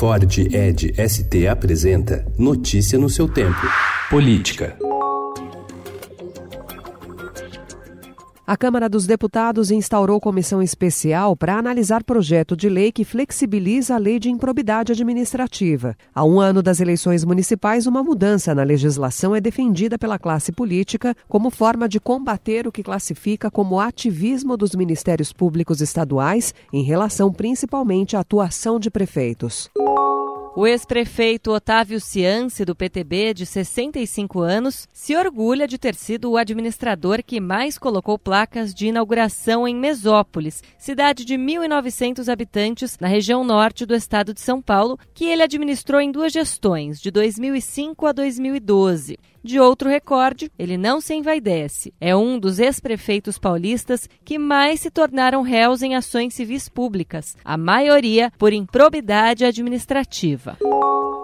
Ford Ed ST apresenta Notícia no seu tempo. Política. A Câmara dos Deputados instaurou comissão especial para analisar projeto de lei que flexibiliza a lei de improbidade administrativa. Há um ano das eleições municipais, uma mudança na legislação é defendida pela classe política como forma de combater o que classifica como ativismo dos ministérios públicos estaduais em relação principalmente à atuação de prefeitos. O ex-prefeito Otávio Ciance, do PTB, de 65 anos, se orgulha de ter sido o administrador que mais colocou placas de inauguração em Mesópolis, cidade de 1.900 habitantes na região norte do estado de São Paulo, que ele administrou em duas gestões, de 2005 a 2012. De outro recorde, ele não se envaidece. É um dos ex-prefeitos paulistas que mais se tornaram réus em ações civis públicas, a maioria por improbidade administrativa.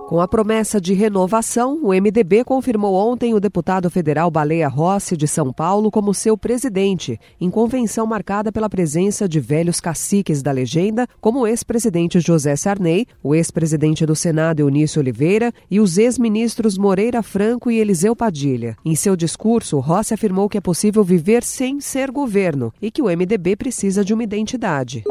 Com a promessa de renovação, o MDB confirmou ontem o deputado federal Baleia Rossi de São Paulo como seu presidente, em convenção marcada pela presença de velhos caciques da legenda, como o ex-presidente José Sarney, o ex-presidente do Senado Eunício Oliveira e os ex-ministros Moreira Franco e Eliseu Padilha. Em seu discurso, Rossi afirmou que é possível viver sem ser governo e que o MDB precisa de uma identidade.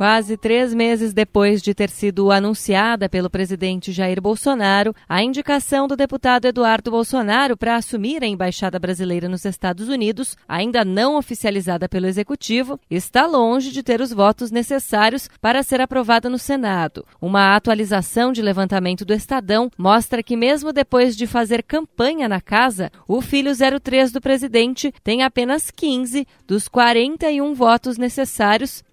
Quase três meses depois de ter sido anunciada pelo presidente Jair Bolsonaro, a indicação do deputado Eduardo Bolsonaro para assumir a embaixada brasileira nos Estados Unidos, ainda não oficializada pelo executivo, está longe de ter os votos necessários para ser aprovada no Senado. Uma atualização de levantamento do Estadão mostra que, mesmo depois de fazer campanha na casa, o filho 03 do presidente tem apenas 15 dos 41 votos necessários